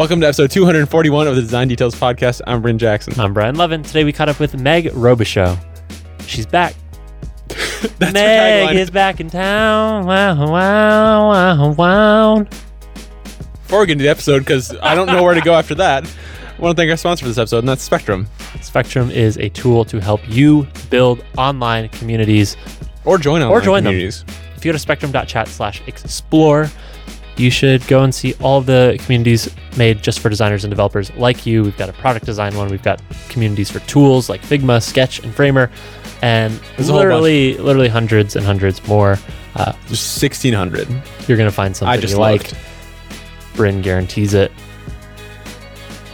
Welcome to episode 241 of the Design Details Podcast. I'm Bryn Jackson. I'm Brian Lovin. Today we caught up with Meg Robichaux. She's back. That's Meg is back in town. Wow, wow, wow, wow. Before we get into the episode, because I don't know where to go after that, I want to thank our sponsor for this episode, and that's Spectrum. Spectrum is a tool to help you build online communities. Or join online join them. communities. If you go to spectrum.chat slash explore, you should go and see all the communities made just for designers and developers like you. We've got a product design one. We've got communities for tools like Figma, Sketch, and Framer, and There's a whole bunch. literally, literally hundreds and hundreds more. Uh, Just 1,600. you're gonna find something I just you like. Bryn guarantees it.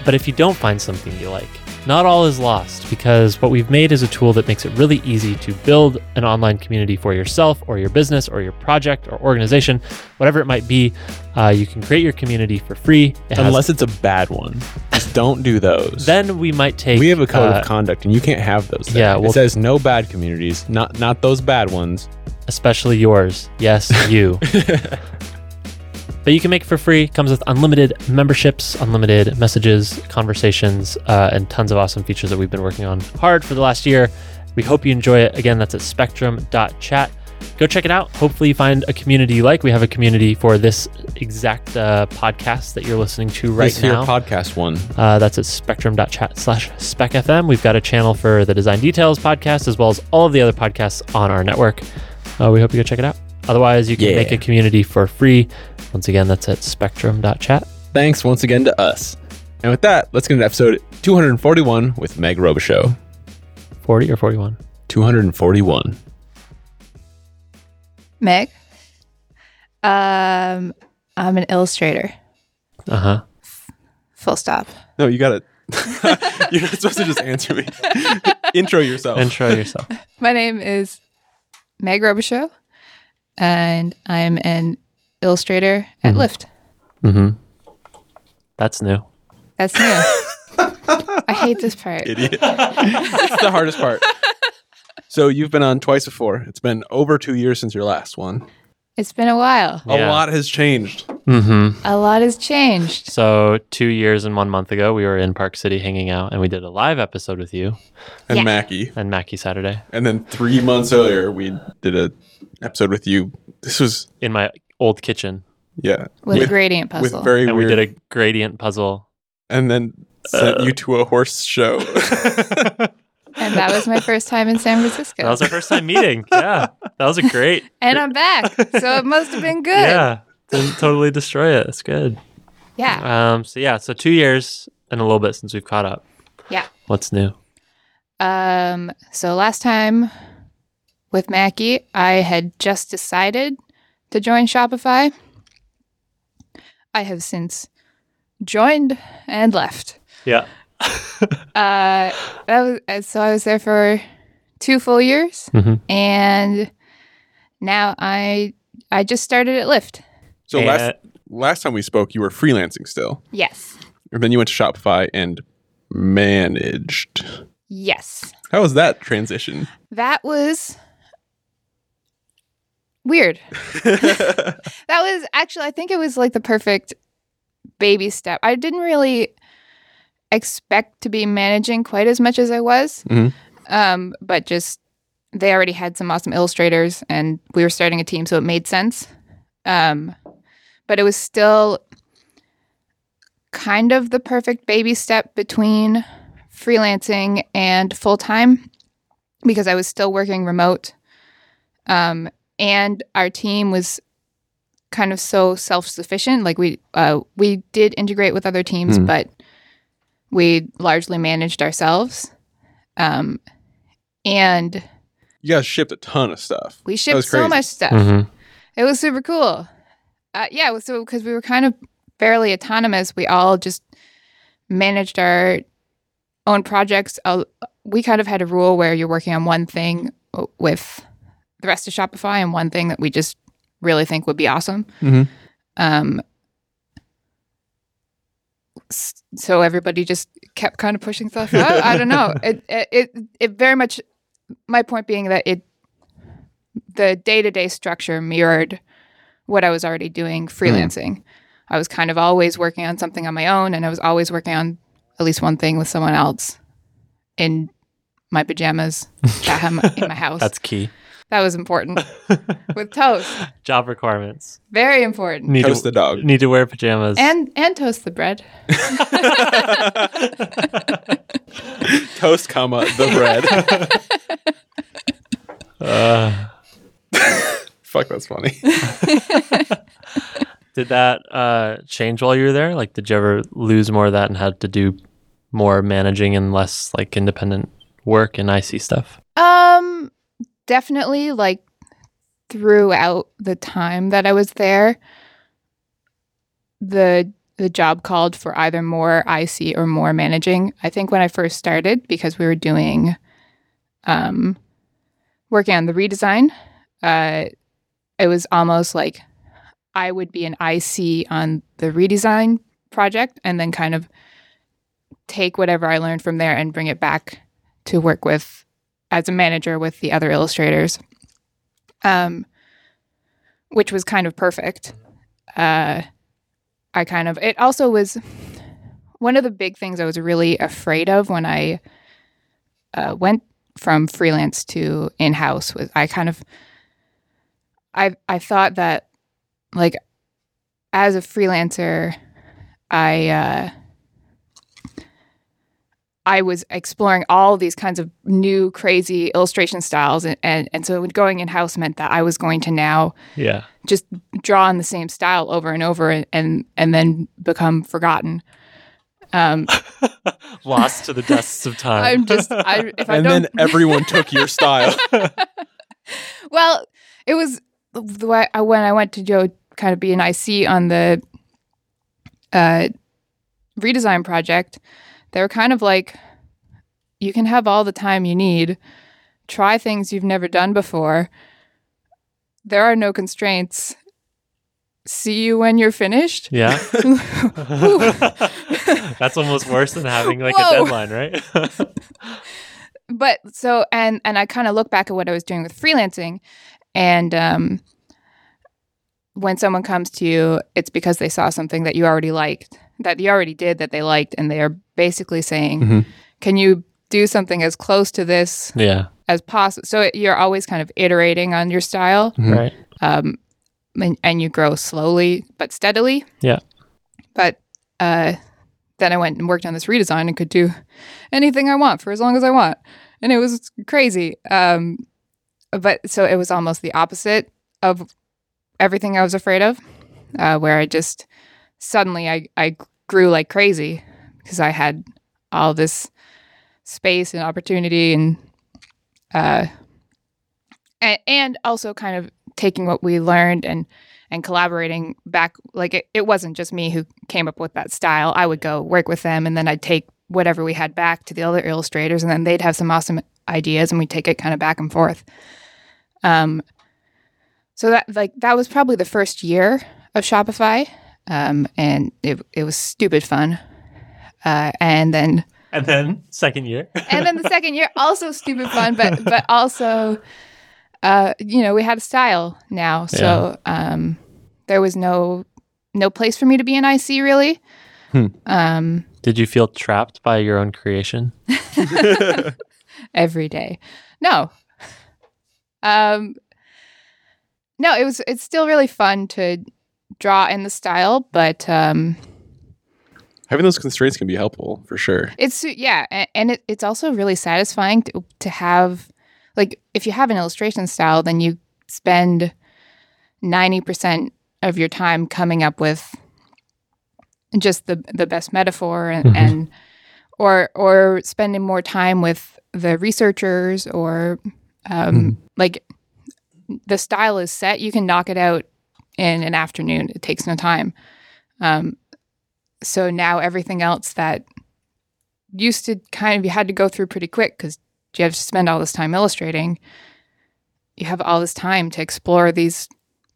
But if you don't find something you like, not all is lost because what we've made is a tool that makes it really easy to build an online community for yourself or your business or your project or organization, whatever it might be. Uh, you can create your community for free. It has- Unless it's a bad one. Just don't do those. then we might take. we have a code uh, of conduct, and you can't have those. there. yeah, well- it says no bad communities, not not those bad ones. especially yours. Yes, you. but you can make it for free. Comes with unlimited memberships, unlimited messages, conversations, uh, and tons of awesome features that we've been working on hard for the last year. We hope you enjoy it. Again, that's at spectrum.chat. Go check it out. Hopefully, you find a community you like. We have a community for this exact uh, podcast that you're listening to right now. this now. podcast one. Uh, that's at spectrum.chat slash specfm. We've got a channel for the Design Details podcast as well as all of the other podcasts on our network. Uh, we hope you go check it out. Otherwise, you can Yeah. make a community for free. Once again, that's at spectrum.chat. Thanks once again to us. And with that, let's get into episode 241 with Meg Robichaux. 40 or 41? 241. Meg. Um, I'm an illustrator. Uh huh. Full stop. No, you got it. You're not supposed to just answer me. Intro yourself. Intro yourself. My name is Meg Robichaux, and I'm an illustrator at Mhm. Lyft. Mm-hmm. That's new. That's new. I hate this part. Idiot. it's the hardest part. So you've been on twice before. It's been over two years since your last one. It's been a while. Yeah. A lot has changed. Mm-hmm. A lot has changed. So, two years and one month ago, we were in Park City hanging out and we did a live episode with you And Yeah. Mackey. and Mackey Saturday And then three months earlier, we did a episode with you. This was in my old kitchen. yeah, With, a gradient with puzzle. very And weird. we did a gradient puzzle. and then sent Uh. you to a horse show. and that was my first time in San Francisco. That was our first time meeting. Yeah. That was a great. and I'm back. So it must have been good. Yeah. Didn't totally destroy it. It's good. Yeah. Um, so yeah, so two years and a little bit since we've caught up. Yeah. What's new? Um, so last time with Mackey, I had just decided to join Shopify. I have since joined and left. Yeah. Uh, that was, uh, so I was there for two full years, Mhm. and now I I just started at Lyft. so And- last last time we spoke, you were freelancing still, Yes, and then you went to Shopify and managed. yes, How was that transition? that was weird. that was actually i think it was like the perfect baby step i didn't really expect to be managing quite as much as i was Mhm. um, but just they already had some awesome illustrators and we were starting a team so it made sense um, but it was still kind of the perfect baby step between freelancing and full-time because i was still working remote um, and our team was kind of so self-sufficient like we uh, we did integrate with other teams Hmm. but we largely managed ourselves um, and you guys shipped a ton of stuff. we shipped so much stuff Mhm. it was super cool uh, yeah so because we were kind of fairly autonomous we all just managed our own projects uh, we kind of had a rule where you're working on one thing with the rest of Shopify and one thing that we just really think would be awesome. Mhm. Um, s- so everybody just kept kind of pushing stuff out. I don't know. It, it it it very much. My point being that it the day to day structure mirrored what I was already doing hmm. freelancing. I was kind of always working on something on my own, and I was always working on at least one thing with someone else in my pajamas at home in my house. That's key. That was important with toast. Job requirements. Very important. Need Toast to, the dog. Need to wear pajamas. And and toast the bread. Toast, comma the bread. Uh, Fuck, that's funny. did that uh, change while you were there? Like, did you ever lose more of that and had to do more managing and less like independent work and IC stuff? Um, definitely like throughout the time that I was there, the the job called for either more IC or more managing. I think when I first started, because we were doing um working on the redesign, uh it was almost like I would be an IC on the redesign project and then kind of take whatever I learned from there and bring it back to work with as a manager with the other illustrators, um, which was kind of perfect. Uh, I kind of, it also was one of the big things I was really afraid of when I uh, went from freelance to in house was I kind of, I, I thought that like as a freelancer, I, uh, I was exploring all these kinds of new crazy illustration styles and, and, and so going in house meant that I was going to now Yeah. just draw in the same style over and over and and, and then become forgotten. Um, Lost to the dusts of time. I'm just I if I and don't then everyone took your style. well, it was the way I, when I went to go kind of be an IC on the uh, redesign project. They were kind of like, you can have all the time you need, try things you've never done before. There are no constraints. See you when you're finished. yeah. That's almost worse than having like Whoa. a deadline, right? but so and and I kind of look back at what I was doing with freelancing, and um, when someone comes to you, it's because they saw something that you already liked, that you already did that they liked, and they are basically saying, Mhm. "Can you do something as close to this yeah. as possible?" So it, you're always kind of iterating on your style, Mhm. Right. um, and, and you grow slowly but steadily. Yeah. But uh, then I went and worked on this redesign and could do anything I want for as long as I want, and it was crazy. Um, but so it was almost the opposite of everything I was afraid of, uh, where I just suddenly I I grew like crazy because I had all this space and opportunity and uh and, and also kind of taking what we learned and and collaborating back like it, it wasn't just me who came up with that style. I would go work with them and then i'd take whatever we had back to the other illustrators and then they'd have some awesome ideas and we'd take it kind of back and forth. Um so that like that was probably the first year of shopify um and it, it was stupid fun uh and then And then second year. and then the second year also stupid fun but but also uh you know we had a style now so um there was no no place for me to be an ic really Hmm. um Did you feel trapped by your own creation? every day no um no it was it's still really fun to draw in the style but um Having those constraints can be helpful for sure. It's yeah, a- and it, it's also really satisfying to, to have like if you have an illustration style, then you spend ninety percent of your time coming up with just the the best metaphor and, Mhm. and or or spending more time with the researchers or um, Mhm. like the style is set. You can knock it out in an afternoon. It takes no time. Um, so now everything else that used to kind of you had to go through pretty quick because you have to spend all this time illustrating. You have all this time to explore these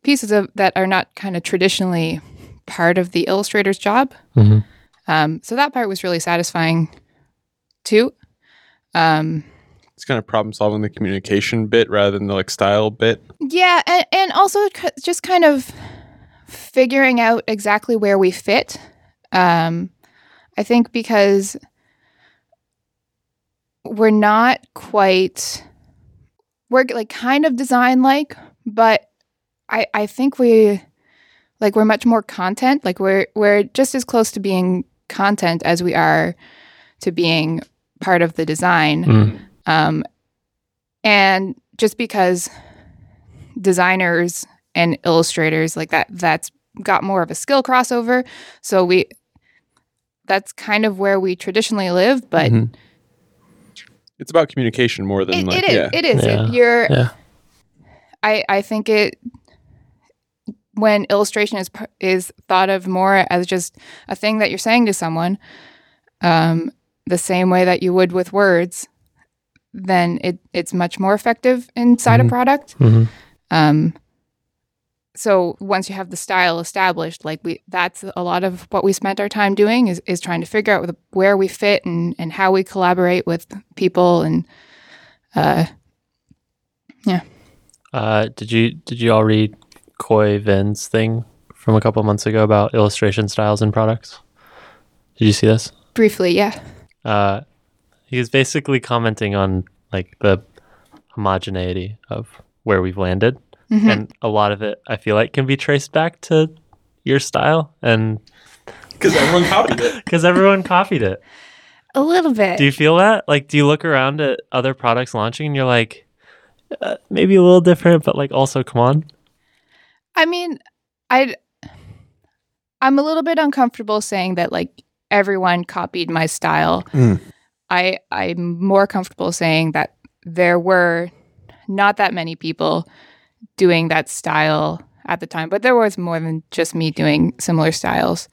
pieces of that are not kind of traditionally part of the illustrator's job. Mm-hmm. Um, so that part was really satisfying too. Um, It's kind of problem solving the communication bit rather than the like style bit. yeah, and, and also just kind of figuring out exactly where we fit. Um, I think because we're not quite we're like kind of design like, but I I think we like we're much more content. Like we're we're just as close to being content as we are to being part of the design. Mm. Um, and just because designers and illustrators like that, that's got more of a skill crossover. So we, that's kind of where we traditionally live. But Mhm. It's about communication more than it, like it is. yeah. It is. Yeah. It, you're. Yeah. I I think it when illustration is is thought of more as just a thing that you're saying to someone, um, the same way that you would with words, then it it's much more effective inside Mhm. a product. Mhm. Um, so once you have the style established, like we, that's a lot of what we spent our time doing is, is trying to figure out where we fit and, and how we collaborate with people and, uh, yeah. Uh, did you did you all read Khoi Vinh's thing from a couple months ago about illustration styles and products? Did you see this? briefly, yeah. Uh, he was basically commenting on like the homogeneity of where we've landed, Mhm. and a lot of it I feel like can be traced back to your style, and Because everyone copied it. because everyone copied it. A little bit. Do you feel that? Like, do you look around at other products launching and you're like, uh, maybe a little different, but like also, come on. I mean, I I'm a little bit uncomfortable saying that like everyone copied my style. Mm. I I'm more comfortable saying that there were not that many people doing that style at the time, but there was more than just me doing similar styles.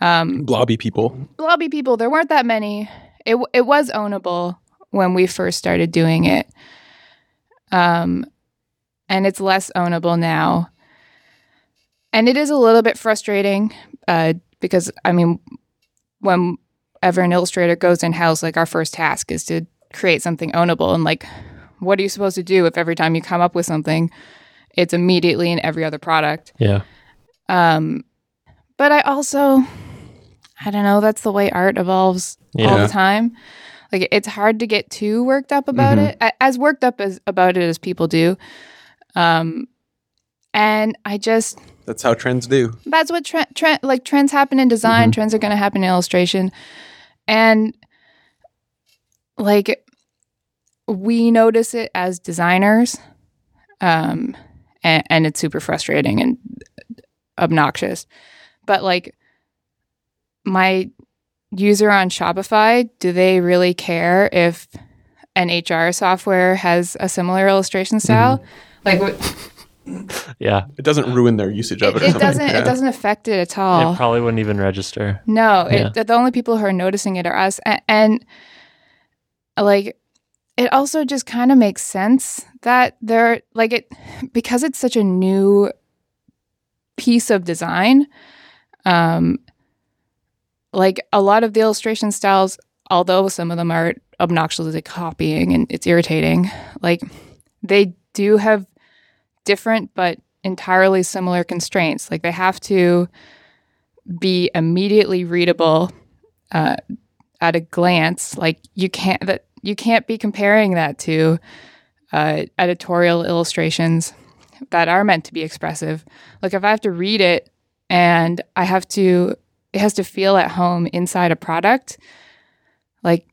Um, Blobby people. blobby people, there weren't that many. It it was ownable when we first started doing it. Um and it's less ownable now. And it is a little bit frustrating uh because I mean whenever an illustrator goes in house like our first task is to create something ownable and like what are you supposed to do if every time you come up with something it's immediately in every other product? Yeah. Um, but I also, I don't know, that's the way art evolves all the time. Like it's hard to get too worked up about Mhm. it, as worked up as about it as people do. Um, and I just That's how trends do. that's what trend, trend like trends happen in design. Mhm. Trends are going to happen in illustration, and like we notice it as designers, um, and, and it's super frustrating and obnoxious. But like my user on Shopify, do they really care if an HR software has a similar illustration style? Like what? Yeah. It doesn't ruin their usage of It, it. or it something. doesn't. Yeah. It doesn't affect it at all. It probably wouldn't even register. No, Yeah. it, the only people who are noticing it are us, and, and like it also just kind of makes sense that they're like it because it's such a new piece of design. Um, like a lot of the illustration styles, although some of them are obnoxiously copying and it's irritating, like they do have different but entirely similar constraints. Like they have to be immediately readable uh, at a glance. Like you can't that you can't be comparing that to uh, editorial illustrations that are meant to be expressive. Like if I have to read it and I have to, it has to feel at home inside a product. Like,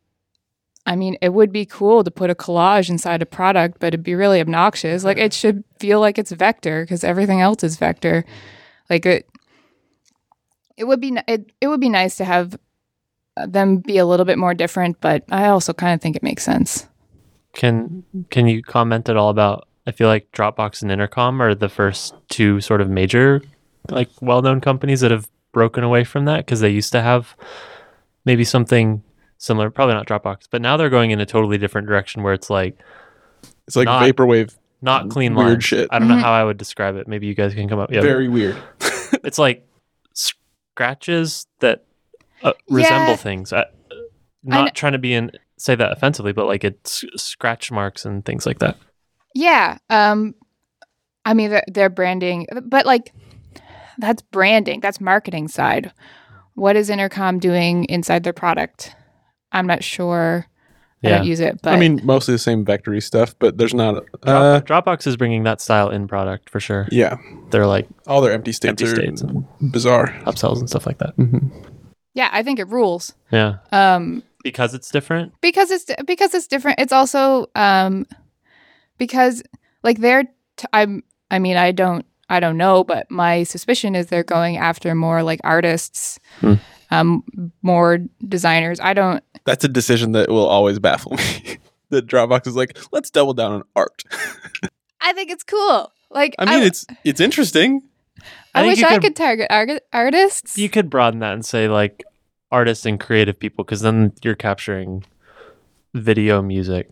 I mean, it would be cool to put a collage inside a product, but it'd be really obnoxious. Like it should feel like it's vector because everything else is vector. Like it, it would be it, it would be nice to have them be a little bit more different, but I also kind of think it makes sense. Can can you comment at all about? I feel like Dropbox and Intercom are the first two sort of major, like well-known companies that have broken away from that because they used to have maybe something similar. Probably not Dropbox, but now they're going in a totally different direction where it's like It's like Not- vaporwave. not clean Weird lines. shit. I don't know Mhm. how I would describe it. Maybe you guys can come up. Yeah, Very weird. it's like scratches that uh, resemble Yeah. things. I, not kn- trying to be in say that offensively, but like it's scratch marks and things like that. Yeah. Um, I mean, their, their branding, but like that's branding. That's marketing side. What is Intercom doing inside their product? I'm not sure. I don't use it, but I mean, mostly the same vectory stuff, but there's not. Drop- Uh, Dropbox is bringing that style in product for sure. yeah, They're like all their empty states empty are states and bizarre. upsells and stuff like that. hmm yeah, I think it rules. Yeah. Um, Because it's different. because it's because it's different. It's also um, because like they're t- I'm I mean I don't I don't know, but my suspicion is they're going after more like artists, Hmm. um, more designers. I don't. That's a decision that will always baffle me. that Dropbox is like, let's double down on art. I think it's cool. Like I mean, it's it's interesting. I, I wish you I could- could target ar- artists. You could broaden that and say like artists and creative people because then you're capturing video, music,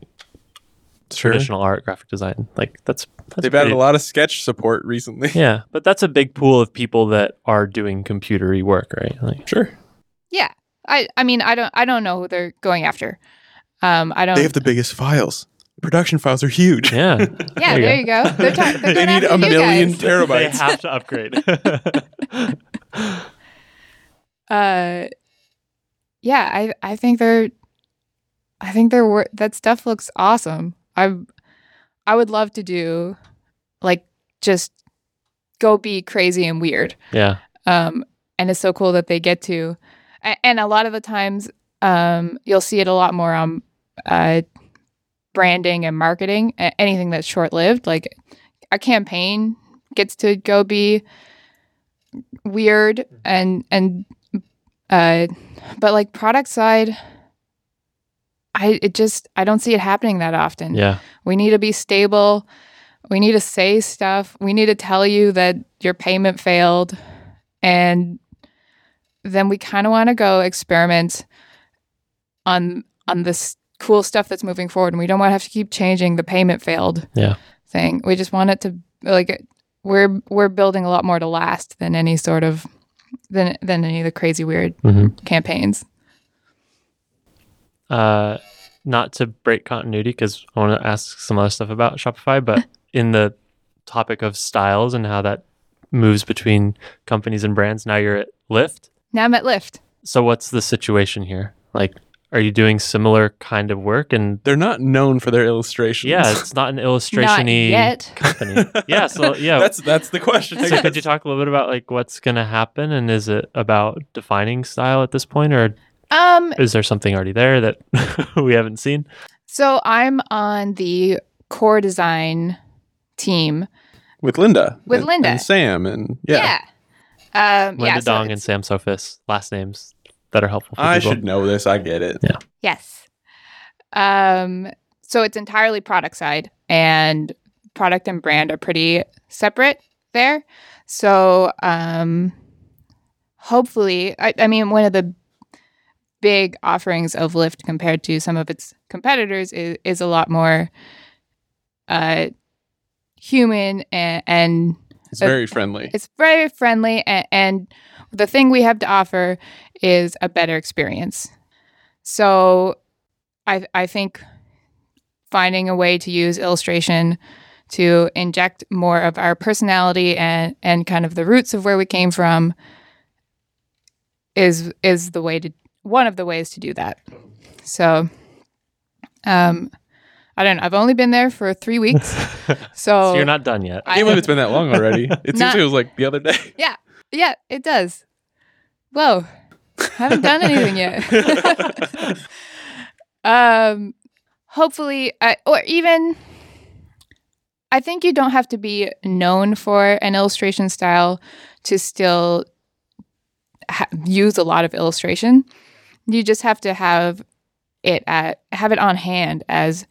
traditional art, graphic design. Like that's, that's They've added a lot of sketch support recently. Yeah, but that's a big pool of people that are doing computery work, right? Like, Sure. yeah, I I mean I don't I don't know who they're going after. Um, I don't. They have the biggest files. Production files are huge. yeah, yeah, there you go. They're, tar- they're They need after a you million guys. they have to upgrade. uh yeah i i think they're i think they're wor- that stuff looks awesome i i would love to do like just go be crazy and weird. Yeah, um and it's so cool that they get to and a lot of the times um you'll see it a lot more on uh branding and marketing anything that's short lived like a campaign gets to go be weird and and uh but like product side i it just i don't see it happening that often yeah, we need to be stable. We need to say stuff. We need to tell you that your payment failed. And then we kind of want to go experiment on on this cool stuff that's moving forward and we don't want to have to keep changing the payment failed Yeah. thing. We just want it to like we're we're building a lot more to last than any sort of than than any of the crazy weird hmm campaigns. uh, not to break continuity because I want to ask some other stuff about Shopify, but in the topic of styles and how that moves between companies and brands, now you're at Lyft. Now I'm at Lyft. So what's the situation here? Like, are you doing similar kind of work? And They're not known for their illustrations. yeah, it's not an Not illustration-y yet. company. yeah, so yeah. that's that's the question. So could you talk a little bit about like what's going to happen and is it about defining style at this point or Um is there something already there that we haven't seen? So I'm on the core design team. with Linda, With and- Linda. and Sam, and yeah, Yeah. Um, Linda yeah, so Dong and Sam Sophis, last names that are helpful for I people. should know this. I get it. Yes. Um, so it's entirely product side, and product and brand are pretty separate there. So um, hopefully, I, I mean, one of the big offerings of Lyft compared to some of its competitors is, is a lot more uh, human and, and It's Uh, very friendly. it's very friendly and, and the thing we have to offer is a better experience so i i think finding a way to use illustration to inject more of our personality and and kind of the roots of where we came from is is the way to one of the ways to do that so um i don't know i've only been there for three weeks so, so you're not done yet. I can't believe it's been that long already. It seems Not- like it was like the other day. Yeah, yeah, it does. Whoa. I haven't done anything yet. um hopefully I or even I think you don't have to be known for an illustration style to still ha- use a lot of illustration. You just have to have it at have it on hand as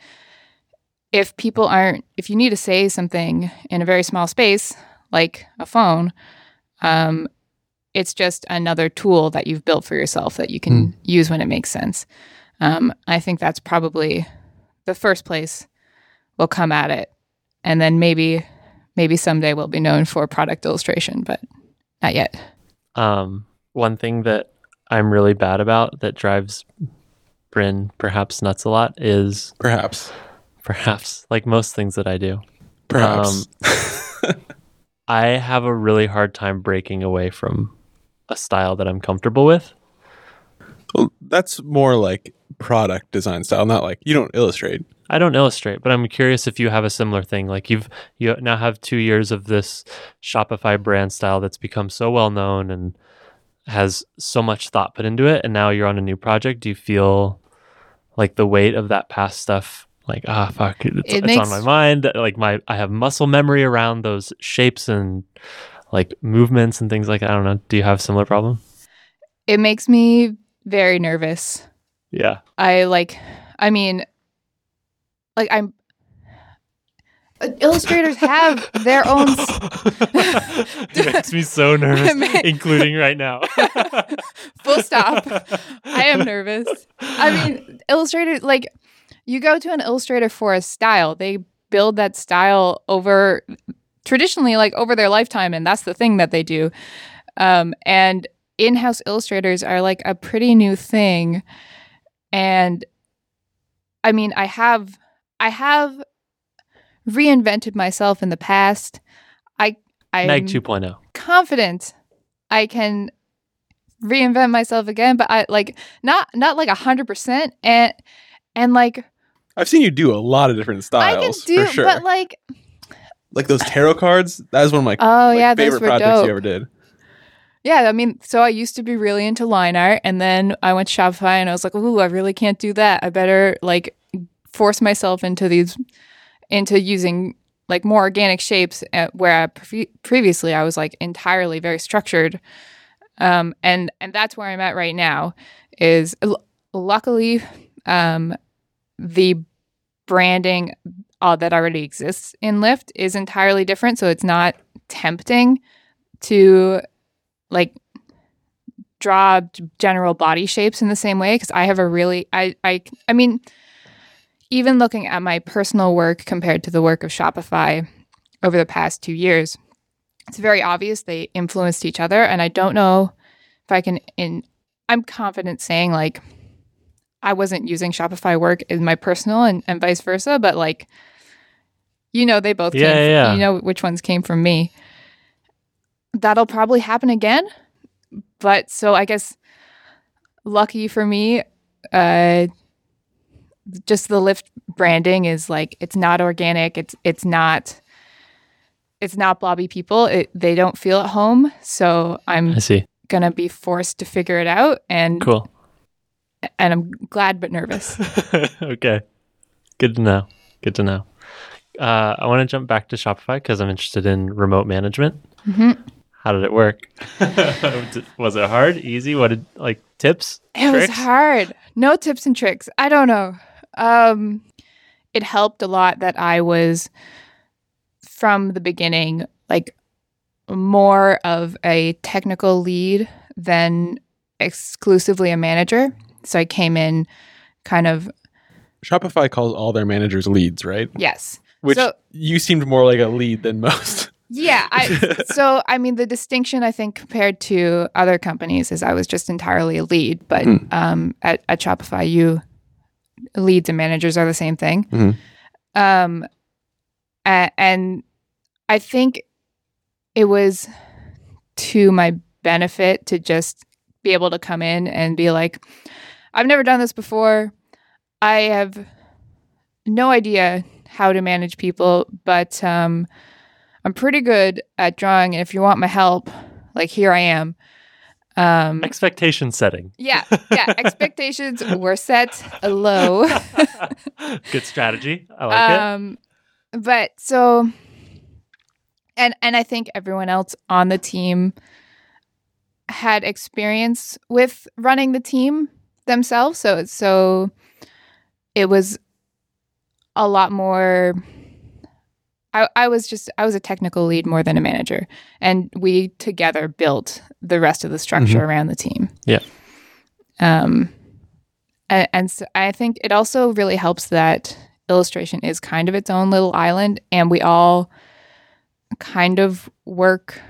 if people aren't if you need to say something in a very small space like a phone um, it's just another tool that you've built for yourself that you can use when it makes sense. Um, I think that's probably the first place we'll come at it, and then maybe maybe someday we'll be known for product illustration, but not yet. Um, one thing that I'm really bad about that drives Bryn perhaps nuts a lot is Perhaps. perhaps like most things that I do. Perhaps. Um, I have a really hard time breaking away from a style that I'm comfortable with. Well, that's more like product design style, not like you don't illustrate. I don't illustrate, but I'm curious if you have a similar thing. Like you've you now have two years of this Shopify brand style that's become so well known and has so much thought put into it, and now you're on a new project. Do you feel like the weight of that past stuff? Like ah, fuck, it's, It it's on my mind. Like my, I have muscle memory around those shapes and like movements and things like that. I don't know. Do you have similar problem? It makes me very nervous. Yeah. I like, I mean, like I'm. Uh, Illustrators have their own. it makes me so nervous, including right now. Full stop. I am nervous. I mean, illustrators like you go to an illustrator for a style. They build that style over traditionally like over their lifetime and that's the thing that they do. Um and in-house illustrators are like a pretty new thing and I mean, I have I have reinvented myself in the past. I I Meg oh. 2.0. confident I can reinvent myself again, but I like not not like a hundred percent and and like I've seen you do a lot of different styles. I can do for sure. but like like those tarot cards, that was one of my oh like, yeah, those favorite were projects dope. you ever did. Yeah, I mean, so I used to be really into line art and then I went to Shopify and I was like, ooh, I really can't do that. I better like force myself into these into using like more organic shapes uh, where I pre- previously I was like entirely very structured. Um, and and that's where I'm at right now is l- luckily um, the branding uh, that already exists in Lyft is entirely different so it's not tempting to like draw general body shapes in the same way because I have a really I I I mean even looking at my personal work compared to the work of Shopify over the past 2 years it's very obvious they influenced each other and I don't know if I can in I'm confident saying like I wasn't using Shopify work in my personal and, and vice versa but like you know they both Yeah, came yeah, yeah. you know which ones came from me that'll probably happen again but so I guess lucky for me, uh, just the Lyft branding is like it's not organic. It's it's not it's not blobby people. It, they don't feel at home, so I'm I see. gonna be forced to figure it out, and Cool. and I'm glad but nervous. okay. Good to know. Good to know. Uh, I want to jump back to Shopify because I'm interested in remote management. Mhm. How did it work? was it hard? Easy? What did like tips? It was hard. No tips and tricks. I don't know. Um, it helped a lot that I was from the beginning like more of a technical lead than exclusively a manager. So I came in kind of Shopify calls all their managers leads, right? yes. Which So- you seemed more like a lead than most. Yeah, I so I mean the distinction I think compared to other companies is I was just entirely a lead, but Hmm. um, at, at Shopify you leads and managers are the same thing. Mhm. Um, a- and I think it was to my benefit to just be able to come in and be like, I've never done this before. I have no idea how to manage people, but um, I'm pretty good at drawing. And if you want my help, like here I am. Um, Expectation setting. yeah, yeah. Expectations were set low. Good strategy. I like it. um, but so, and and I think everyone else on the team had experience with running the team themselves. So so it was a lot more. I, I was just I was a technical lead more than a manager, and we together built the rest of the structure around the team. Yeah. Um, and, and so I think it also really helps that illustration is kind of its own little island, and we all kind of work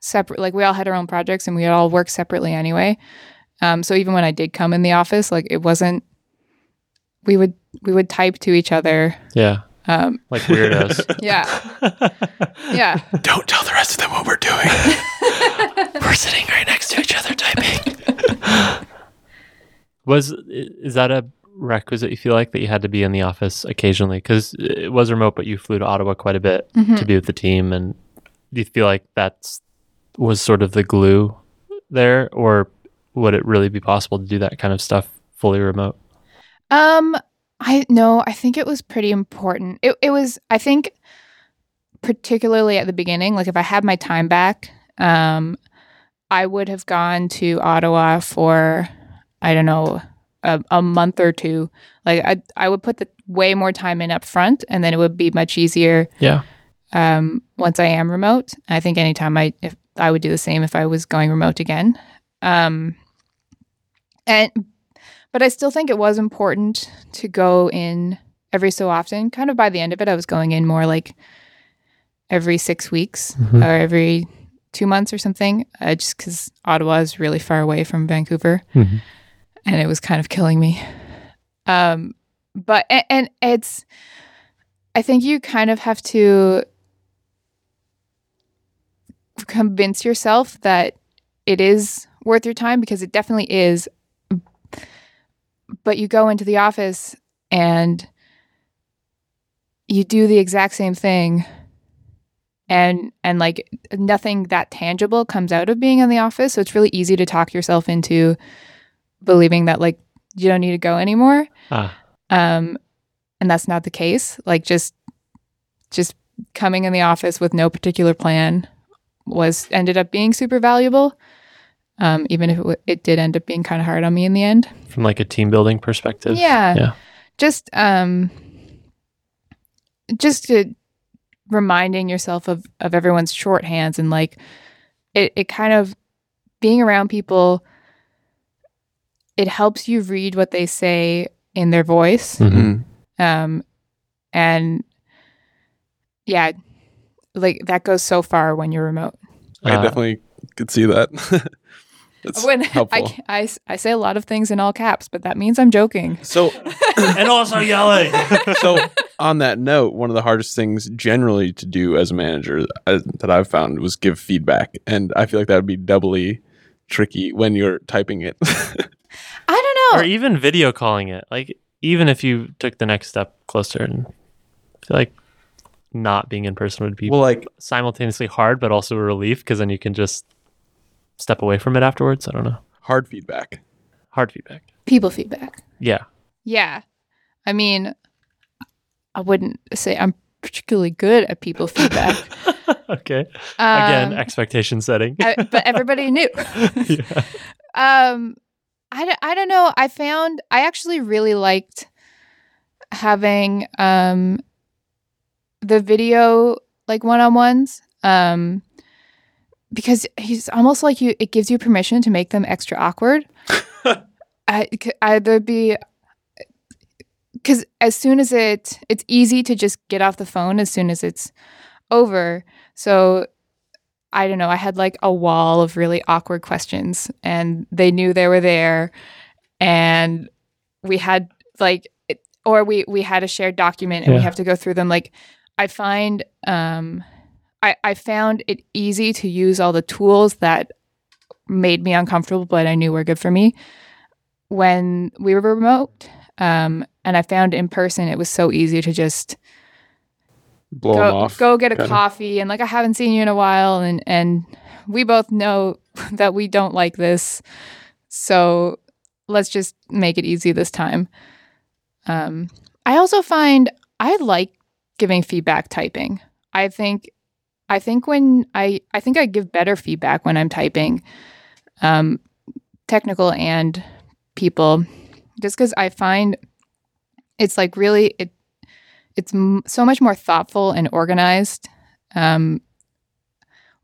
separate. Like we all had our own projects, and we all work separately anyway. Um, so even when I did come in the office, like it wasn't. We would we would type to each other yeah. Um, like weirdos. yeah, yeah. Don't tell the rest of them what we're doing. We're sitting right next to each other typing. was is that a requisite you feel like that you had to be in the office occasionally because it was remote but you flew to ottawa quite a bit Mhm. to be with the team and do you feel like that's was sort of the glue there or would it really be possible to do that kind of stuff fully remote Um, I no, I think it was pretty important. It it was I think particularly at the beginning, like if I had my time back, um I would have gone to Ottawa for I don't know, a, a month or two. Like I I would put the way more time in up front and then it would be much easier yeah um once I am remote. I think anytime I if I would do the same if I was going remote again. Um and but I still think it was important to go in every so often. Kind of by the end of it, I was going in more like every six weeks Mhm. or every two months or something, uh, just because Ottawa is really far away from Vancouver Mhm. and it was kind of killing me. Um, but, and, and it's, I think you kind of have to convince yourself that it is worth your time because it definitely is but you go into the office and you do the exact same thing. And and like nothing that tangible comes out of being in the office. So it's really easy to talk yourself into believing that like you don't need to go anymore. Ah. Um and that's not the case. Like just just coming in the office with no particular plan was ended up being super valuable um even if it, w- it did end up being kind of hard on me in the end from like a team building perspective yeah. Yeah. Just um just to reminding yourself of of everyone's shorthands and like it it kind of being around people it helps you read what they say in their voice. Mhm. Mm. Um and yeah, like that goes so far when you're remote. I Uh, definitely could see that. That's When I, helpful. ca- I s- I say a lot of things in all caps, but that means I'm joking. so, and also yelling so on that note, one of the hardest things generally to do as a manager uh, that I've found was give feedback, and I feel like that would be doubly tricky when you're typing it. I don't know. or even video calling it. Like even if you took the next step closer, and feel like not being in person would be well, like simultaneously hard, but also a relief because then you can just step away from it afterwards. I don't know. hard feedback. Hard feedback. People feedback. Yeah. Yeah. I mean, I wouldn't say I'm particularly good at people feedback. okay. Again, Um, expectation setting. I- but everybody knew. yeah. Um, I, I don't know. I found I actually really liked having um the video like one on ones. Um, because he's almost like you. It gives you permission to make them extra awkward. I either be because as soon as it it's easy to just get off the phone as soon as it's over. So I don't know. I had like a wall of really awkward questions, and they knew they were there, and we had like, or we we had a shared document, and we have to go through them. Like, I find, um, I I found it easy to use all the tools that made me uncomfortable, but I knew were good for me when we were remote. Um, and I found in person it was so easy to just Blow go, off. go get a kinda. coffee and like I haven't seen you in a while and and we both know that we don't like this. So let's just make it easy this time. Um I also find I like giving feedback typing. I think I think when I I think I give better feedback when I'm typing um technical and people just cuz I find it's like really it it's m- so much more thoughtful and organized. Um,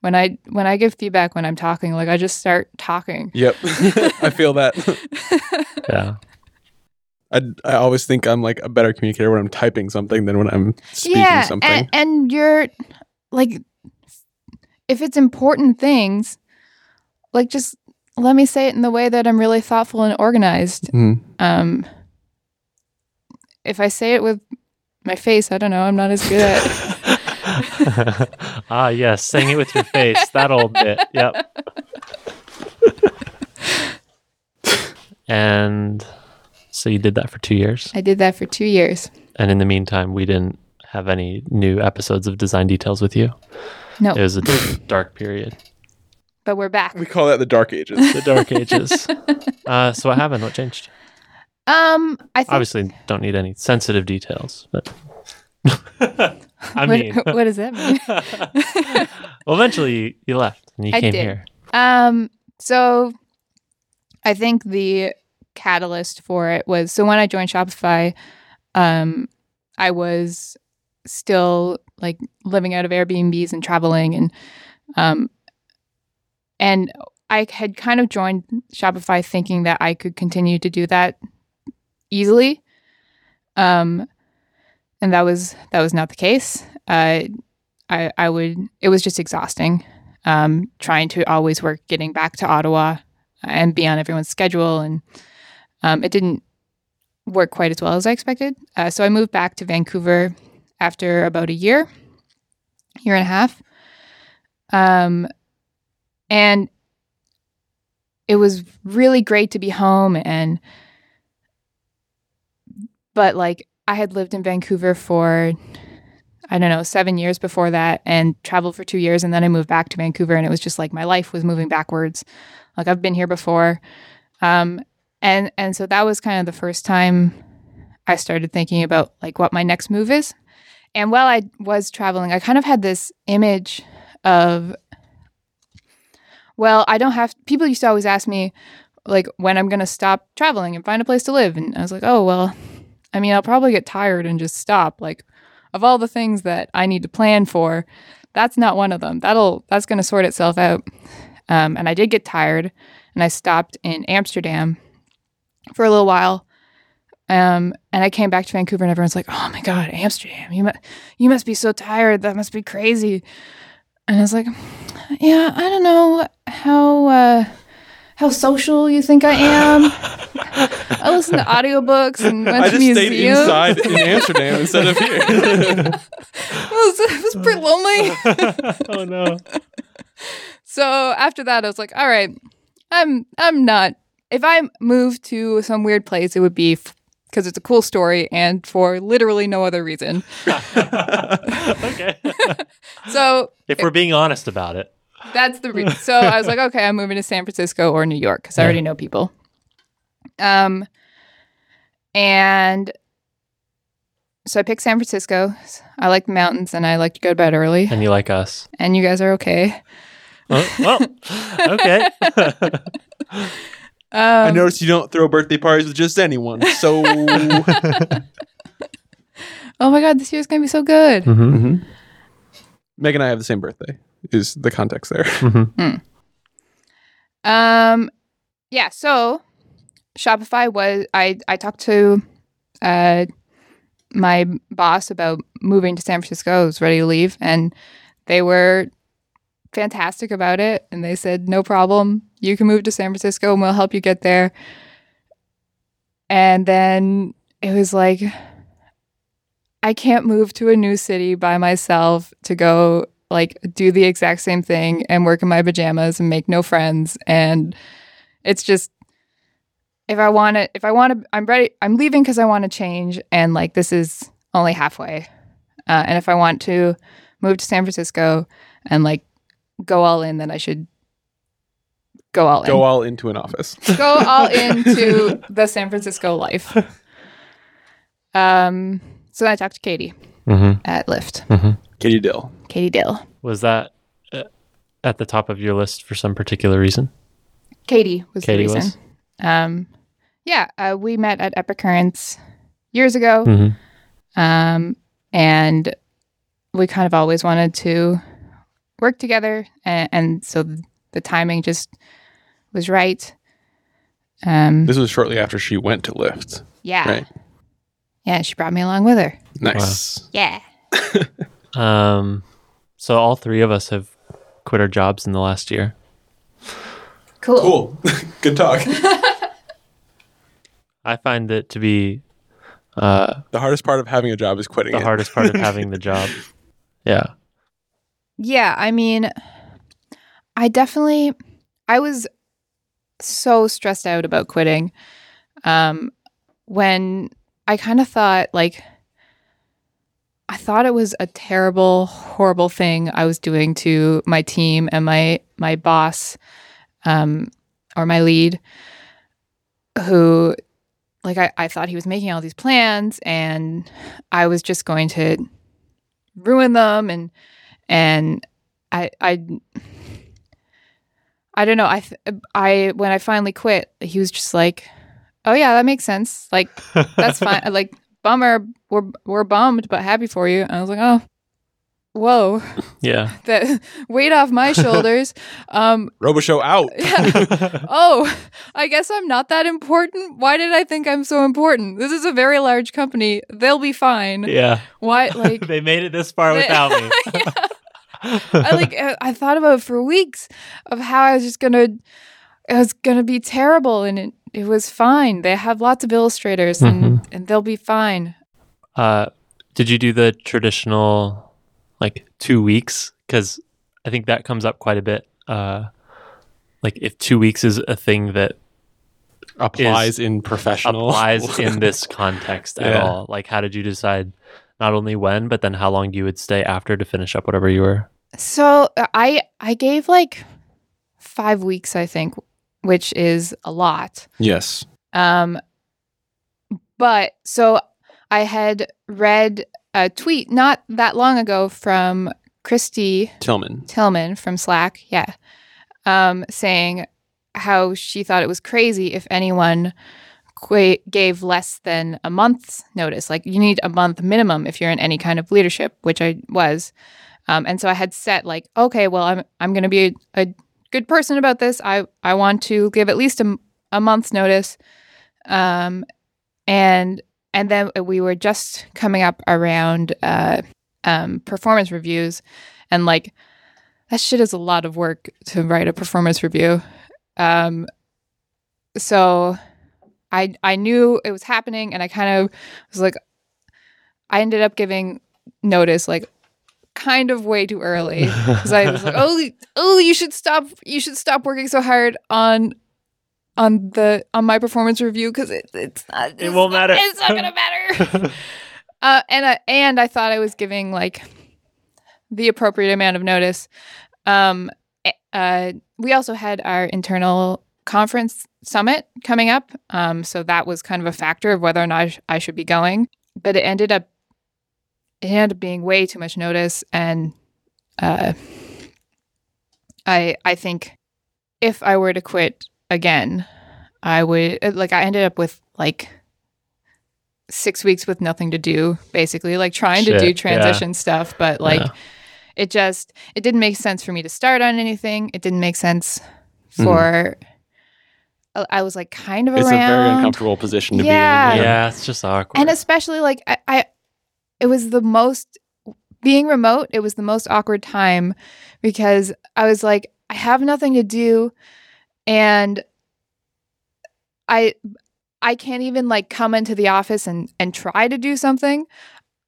when I when I give feedback when I'm talking, like I just start talking. Yep, I feel that. Yeah. I, I always think I'm like a better communicator when I'm typing something than when I'm speaking yeah, something. and, and you're like, if it's important things, like just let me say it in the way that I'm really thoughtful and organized. Mhm. Um, if I say it with my face. I don't know. I'm not as good at. ah, yes, saying it with your face. That old bit. Yep. and so you did that for two years. I did that for two years. And in the meantime, we didn't have any new episodes of Design Details with you. No, It was a dark period, but we're back. We call that the Dark Ages. the dark ages. Uh, so what happened? What changed? Um, I think. Obviously, don't need any sensitive details, but I what, mean, what does that mean? well, eventually you, you left and you I came did. here. Um, so I think the catalyst for it was so when I joined Shopify, um, I was still like living out of Airbnbs and traveling and um and I had kind of joined Shopify thinking that I could continue to do that easily. Um and that was that was not the case. Uh I I would it was just exhausting um, trying to always work getting back to Ottawa and be on everyone's schedule. And um, it didn't work quite as well as I expected. Uh, so I moved back to Vancouver after about a year, year and a half. Um, and it was really great to be home. And, but like, I had lived in Vancouver for I don't know, seven years before that and traveled for two years. And then I moved back to Vancouver and it was just like my life was moving backwards. Like I've been here before. Um, and, and so that was kind of the first time I started thinking about like what my next move is. And while I was traveling, I kind of had this image of, well, I don't have, people used to always ask me like when I'm going to stop traveling and find a place to live. And I was like, oh, well, I mean, I'll probably get tired and just stop. Like, of all the things that I need to plan for, that's not one of them. That'll that's going to sort itself out. Um, and I did get tired, and I stopped in Amsterdam for a little while. Um, and I came back to Vancouver, and everyone's like, "Oh my God, Amsterdam! You mu- you must be so tired. That must be crazy." And I was like, "Yeah, I don't know how uh, how social you think I am. I listen to audiobooks and went I to just stayed inside in Amsterdam instead of here. it was, it was pretty lonely. oh no. so after that, I was like, all right, I'm I'm not. If I moved to some weird place, it would be because it's a cool story and for literally no other reason. okay. So If we're being honest about it. that's the reason. So I was like, okay, I'm moving to San Francisco or New York because I already know people. Um, and so I picked San Francisco. I like the mountains and I like to go to bed early. And you like us. And you guys are okay. Oh, well, okay. I Um, noticed you don't throw birthday parties with just anyone. So oh my god, this year's gonna be so good. Mhm. Mhm. Meg and I have the same birthday. Is the context there? Mhm. Um, yeah. So Shopify was I I talked to uh my boss about moving to San Francisco. I was ready to leave, and they were fantastic about it. And they said, "No problem. You can move to San Francisco, and we'll help you get there." And then it was like. I can't move to a new city by myself to go like do the exact same thing and work in my pajamas and make no friends and it's just if I want to if I want to I'm ready I'm leaving because I want to change and like this is only halfway uh, and if I want to move to San Francisco and like go all in then I should go all in Go all into an office. go all into the San Francisco life um so then I talked to Katie Mhm. at Lyft Mhm. Katie Dill. Katie Dill Was that uh, at the top of your list for some particular reason? Katie was Katie the reason. was? Um, yeah, uh, we met at Epicurrence years ago, Mhm. um, and we kind of always wanted to work together, and, and so the timing just was right. Um, This was shortly after she went to Lyft. yeah, Right. yeah, she brought me along with her. Nice. Yeah, Um, so all three of us have quit our jobs in the last year. cool. Cool. Good talk. I find it to be Uh, The hardest part of having a job is quitting the it. hardest part of having the job. Yeah. Yeah, I mean, I definitely, I was so stressed out about quitting. Um, when I kind of thought like, I thought it was a terrible, horrible thing I was doing to my team and my my boss, um, or my lead, who, like, I, I thought he was making all these plans, and I was just going to ruin them and and I I I don't know. I th- I when I finally quit, he was just like, "Oh yeah, that makes sense. Like that's fine. like bummer, we're we're bummed, but happy for you." And I was like, "Oh, whoa, Yeah. that weight off my shoulders." Um, Robichaud out. yeah. oh, I guess I'm not that important. Why did I think I'm so important? This is a very large company. They'll be fine. yeah. Why like they made it this far They- without me. I like I I thought about it for weeks of how I was just gonna it was gonna be terrible and it, it was fine. They have lots of illustrators and, and they'll be fine. Uh, did you do the traditional like two weeks? Because I think that comes up quite a bit. Uh, like if two weeks is a thing that Applies in professional. applies in this context at Yeah. all. Like, how did you decide not only when, but then how long you would stay after to finish up whatever you were? So uh, I I gave like five weeks, I think, which is a lot. yes. Um, but so I had read a tweet not that long ago from Kristy Tillman. Tillman from Slack, yeah, um, saying how she thought it was crazy if anyone qu- gave less than a month's notice. Like you need a month minimum if you're in any kind of leadership, which I was. Um, and so I had set like, okay, well, I'm I'm going to be a, a good person about this. I I want to give at least a, a month's notice. Um, and and then we were just coming up around uh, um, performance reviews, and like that shit is a lot of work to write a performance review. Um, so I I knew it was happening, and I kind of was like, I ended up giving notice like kind of way too early because I was like, oh, oh, you should stop, you should stop working so hard on on the on my performance review because it, it's not It won't not- matter. It's not gonna matter. uh, and I and I thought I was giving like the appropriate amount of notice. Um, uh, we also had our internal conference summit coming up, um, so that was kind of a factor of whether or not I, sh- I should be going. But it ended up it ended up being way too much notice, and uh, I I think if I were to quit again, I would uh, like I ended up with like six weeks with nothing to do, basically, like trying to Shit, do yeah. transition stuff, but like Yeah. it just it didn't make sense for me to start on anything. It didn't make sense for. I- I was like kind of It's a very uncomfortable position to Yeah. be in. yeah, it's just awkward. and especially like I, I, it was the most being remote. It was the most awkward time because I was like, I have nothing to do, and I, I can't even like come into the office and and try to do something.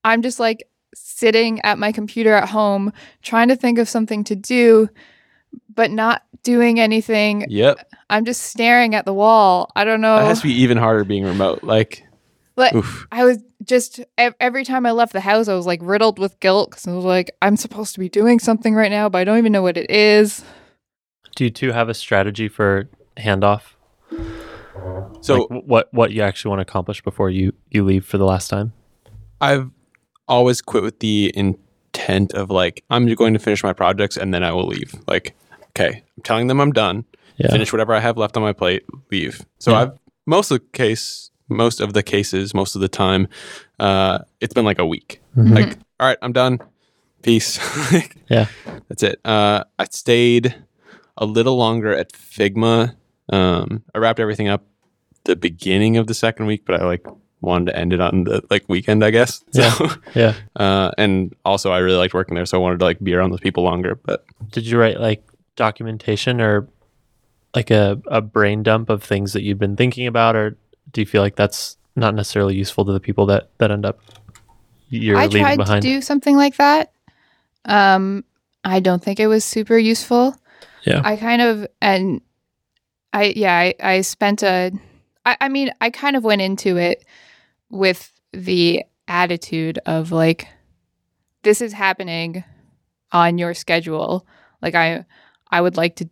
I'm just like sitting at my computer at home trying to think of something to do, but not doing anything. Yep. I'm just staring at the wall. I don't know. It has to be even harder being remote. Like, But oof. I was just every time I left the house, I was like riddled with guilt because I was like, I'm supposed to be doing something right now, but I don't even know what it is. Do you two have a strategy for handoff? So like, what what you actually want to accomplish before you you leave for the last time? I've always quit with the intent of like, I'm going to finish my projects and then I will leave. Like, okay, I'm telling them I'm done. Yeah. Finish whatever I have left on my plate, leave. So Yeah. I've most of the case, most of the cases, most of the time, uh, it's been like a week. Mhm. Like, all right, I'm done. Peace. Like, Yeah. That's it. Uh, I stayed a little longer at Figma. Um, I wrapped everything up the beginning of the second week, but I like wanted to end it on the like weekend, I guess. Yeah. Yeah. uh, and also I really liked working there, so I wanted to like be around those people longer. But Did you write like documentation or like a, a brain dump of things that you've been thinking about, or do you feel like that's not necessarily useful to the people that that end up you're I leaving tried behind. to do something like that. Um, I don't think it was super useful. Yeah. I kind of and I yeah I, I spent a I, I mean I kind of went into it with the attitude of like this is happening on your schedule. Like I I would like to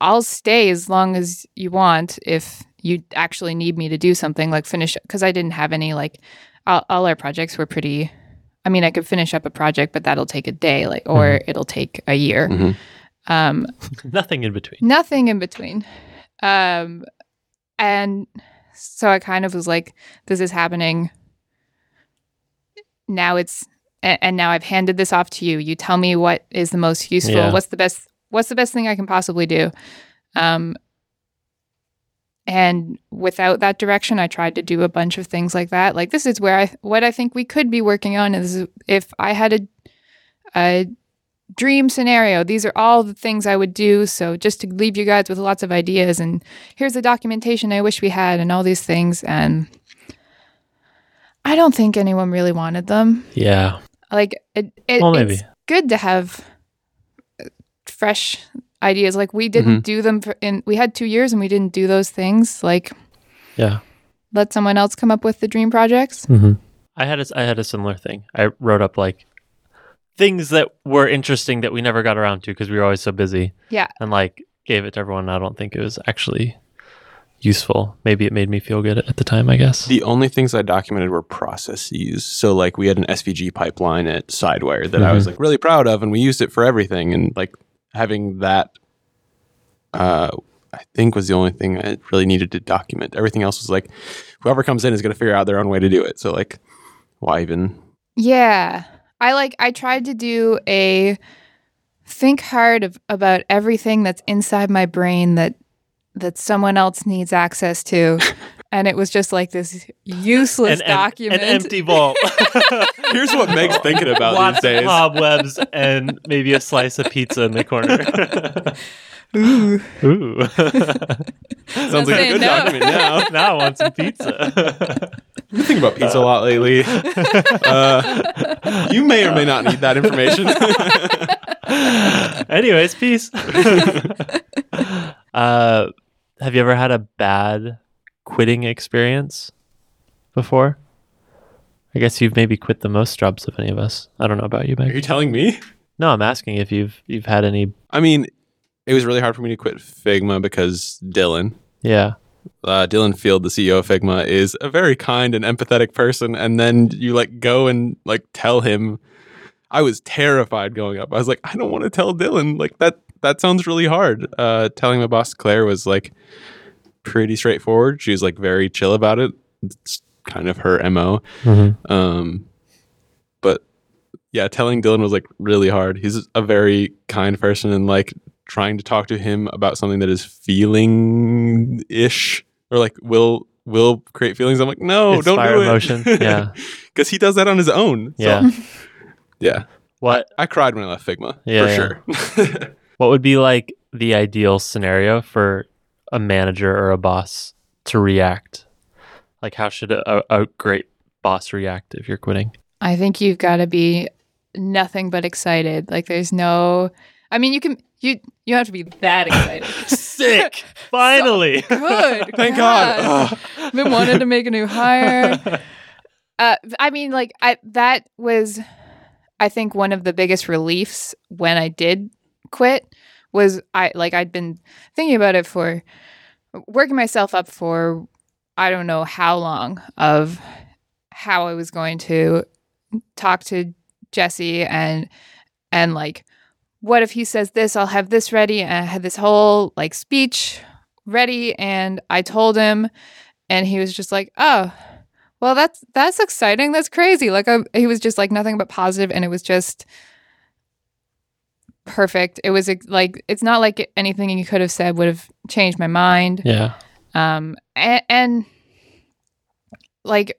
I'll stay as long as you want if you actually need me to do something like finish because I didn't have any like all, all our projects were pretty I mean I could finish up a project but that'll take a day like or it'll take a year. Mhm. Um Nothing in between. nothing in between. Um, and so I kind of was like, this is happening. Now it's, and, and now I've handed this off to you. You tell me what is the most useful. Yeah. What's the best, what's the best thing I can possibly do? Um, and without that direction, I tried to do a bunch of things like that. Like this is where I, what I think we could be working on is if I had a, a dream scenario. These are all the things I would do. So just to leave you guys with lots of ideas and here's the documentation I wish we had and all these things. And I don't think anyone really wanted them. Yeah. Like it, it Well, maybe. it's good to have fresh ideas. Like we didn't do them for, in, we had two years and we didn't do those things. Like Yeah. let someone else come up with the dream projects. Mm-hmm. I had a, I had a similar thing. I wrote up like things that were interesting that we never got around to because we were always so busy. Yeah. And like gave it to everyone. I don't think it was actually useful. Maybe it made me feel good at the time. I guess. The only things I documented were processes. So like we had an SVG pipeline at Sidewire that I was like really proud of, and we used it for everything. And like having that, uh, I think was the only thing I really needed to document. Everything else was like whoever comes in is going to figure out their own way to do it. So like, why even? Yeah. I like I tried to do a think hard of, about everything that's inside my brain that that someone else needs access to. and it was just like this useless An, document. an empty vault. Here's what Meg's thinking about Lots these of days. cobwebs and maybe a slice of pizza in the corner. Ooh. Ooh. Sounds like a good no. document now. now I want some pizza. I've been thinking about pizza a lot lately. Uh, you may or may not need that information. Anyways, peace. uh, have you ever had a bad quitting experience before? I guess you've maybe quit the most jobs of any of us. I don't know about you, Are you telling me? No, I'm asking if you've you've had any. I mean, it was really hard for me to quit Figma because Dylan, Yeah, uh, Dylan Field, the CEO of Figma, is a very kind and empathetic person. And then you like go and like tell him. I was terrified going up. I was like, I don't want to tell Dylan. Like that. That sounds really hard. Uh, telling my boss Claire was like pretty straightforward. She was like very chill about it. It's kind of her mo. Mm-hmm. Um, but yeah, telling Dylan was like really hard. He's a very kind person and like trying to talk to him about something that is feeling ish or like will will create feelings. I'm like, no, don't Inspire do it. emotion. Yeah. because he does that on his own. So, yeah. yeah. What I cried when I left Figma Yeah, for yeah. sure. What would be like the ideal scenario for a manager or a boss to react? Like, how should a, a great boss react if you're quitting? I think you've got to be nothing but excited. Like there's no I mean you can you you have to be that excited. Sick! Finally! Good. Thank God. I've been wanting to make a new hire. Uh, I mean, like I that was, I think one of the biggest reliefs when I did quit was I like I'd been thinking about it for working myself up for I don't know how long of how I was going to talk to Jesse and and like what if he says this I'll have this ready and I had this whole like speech ready and I told him and he was just like oh well that's that's exciting. That's crazy. Like I, he was just like nothing but positive and it was just perfect it was like it's not like anything you could have said would have changed my mind yeah. um and, and like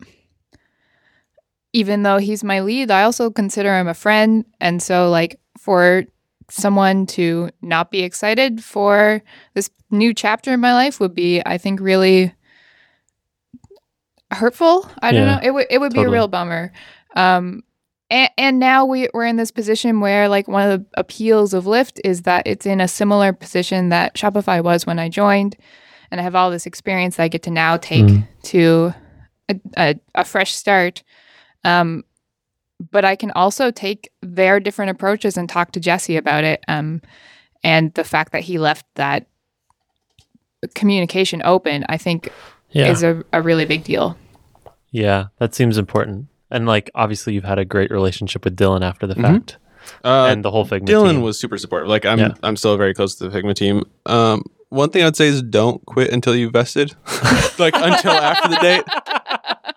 even though he's my lead i also consider him a friend and so like for someone to not be excited for this new chapter in my life would be i think really hurtful. I don't know. It would it would be a real bummer. Um, and, and now we we're in this position where like one of the appeals of Lyft is that it's in a similar position that Shopify was when I joined, and I have all this experience that I get to now take Mm. to a, a, a fresh start. Um, but I can also take their different approaches and talk to Jesse about it. Um, and the fact that he left that communication open, I think, Yeah. is a, a really big deal. yeah. That seems important. And like, obviously, you've had a great relationship with Dylan after the Mhm. fact, Uh, and the whole Figma Dylan team. was super supportive. Like I'm, Yeah. I'm still very close to the Figma team. Um, one thing I'd say is don't quit until you've vested, like until after the date.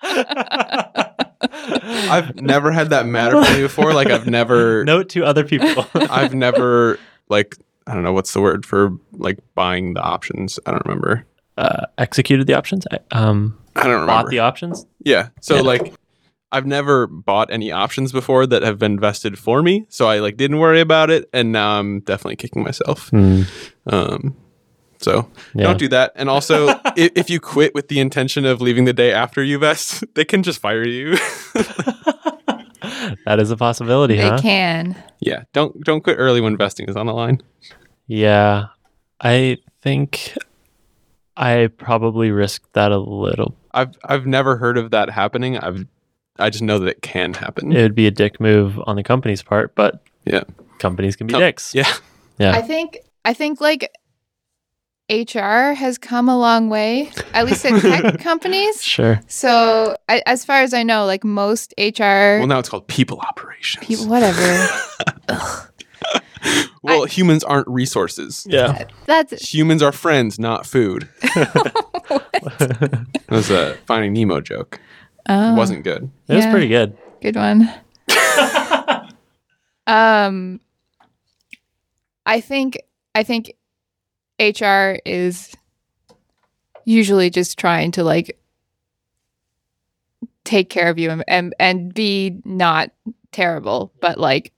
I've never had that matter for me before. Like I've never, Note to other people. I've never like I don't know what's the word for like buying the options. I don't remember. uh, executed the options. I- Um, I don't remember. bought the options. yeah. So Yeah. like I've never bought any options before that have been vested for me. So I like didn't worry about it, and now I'm definitely kicking myself. Um, so Yeah. don't do that. And also, if, if you quit with the intention of leaving the day after you vest, they can just fire you. that is a possibility, They huh? can. yeah, don't don't quit early when vesting is on the line. Yeah, I think I probably risked that a little. I've I've never heard of that happening. I've I just know that it can happen. It would be a dick move on the company's part, but Yeah. companies can be Com- dicks. yeah, Yeah. I think I think like HR has come a long way, at least in tech companies. Sure. So I, as far as I know, like most HR Well, now it's called people operations. people, whatever. well, humans aren't resources. Yeah. That's Humans are friends, not food. that was a Finding Nemo joke. Oh, It wasn't good. It was Yeah. pretty good. good one. um, I think I think HR is usually just trying to like take care of you and and, and be not terrible, but like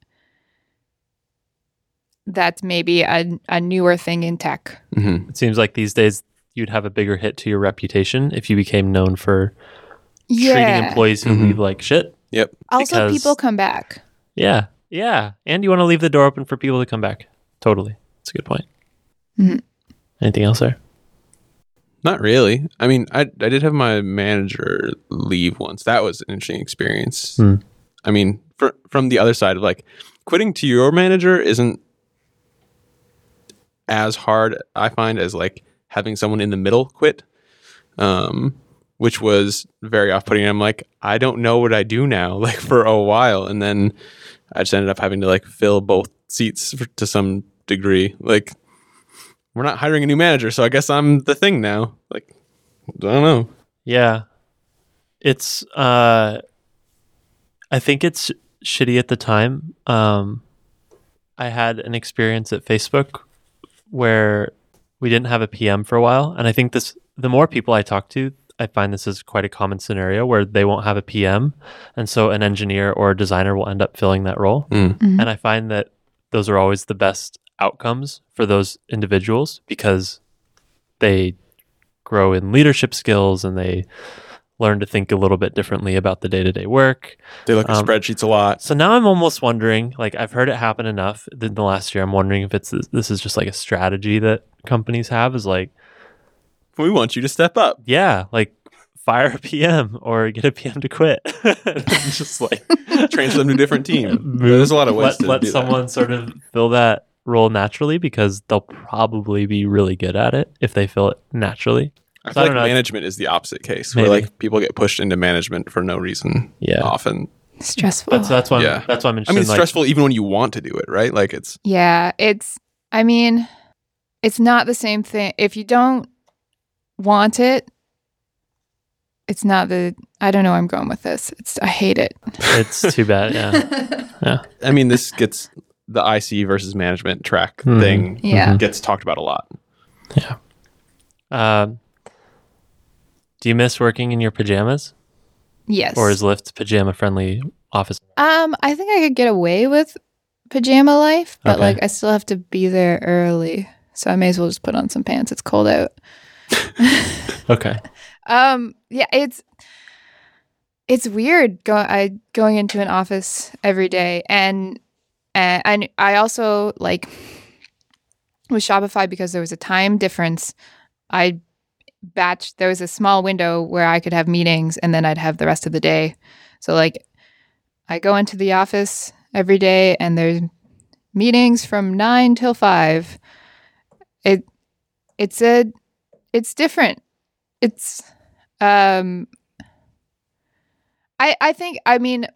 that's maybe a, a newer thing in tech. hmm It seems like these days you'd have a bigger hit to your reputation if you became known for treating employees who Mhm. leave like shit. Yep. Also, because- people come back. Yeah. Yeah. And you want to leave the door open for people to come back. Totally. That's a good point. Mhm. Anything else there? Not really. I mean, I I did have my manager leave once. That was an interesting experience. Hmm. I mean, fr- from the other side of like quitting to your manager isn't as hard I find as like having someone in the middle quit. Um which was very off-putting. I'm like, I don't know what I do now, like for a while, and then I just ended up having to like fill both seats for, to some degree. Like, we're not hiring a new manager, so I guess I'm the thing now. Like, I don't know. Yeah. It's uh I think it's shitty at the time. Um I had an experience at Facebook where we didn't have a PM for a while and I think this the more people I talk to, I find this is quite a common scenario where they won't have a PM and so an engineer or a designer will end up filling that role. Mhm. And I find that those are always the best outcomes for those individuals because they grow in leadership skills and they learn to think a little bit differently about the day-to-day work. They look at Um, spreadsheets a lot. So now I'm almost wondering, like I've heard it happen enough in the last year. I'm wondering if it's this is just like a strategy that companies have is like, We want you to step up. yeah, like fire a PM or get a PM to quit. Just like Transfer them to a different team. There's a lot of ways let, to let do that. someone sort of fill that role naturally because they'll probably be really good at it if they fill it naturally. I So feel I like know. management is the opposite case, Maybe. where like people get pushed into management for no reason. Yeah. often. Stressful. That's that's why I'm, Yeah. that's why I'm I mean, it's like, stressful even when you want to do it, right? Like it's Yeah, it's I mean, it's not the same thing. If you don't want it, it's not the I don't know where I'm going with this. It's I hate it. It's too bad. Yeah. Yeah. I mean, this gets the IC versus management track Mhm. thing Yeah. gets talked about a lot. Yeah. Um, do you miss working in your pajamas, yes. or is Lyft pajama friendly office? um I think I could get away with pajama life, but Okay. like I still have to be there early. So I may as well just put on some pants. It's cold out. Okay. Um, yeah, it's it's weird go, I, going into an office every day and and, I also like with Shopify because there was a time difference. I batch there was a small window where I could have meetings and then I'd have the rest of the day. So like I go into the office every day and there's meetings from 9 till 5. It it's a it's different. It's um I I think I mean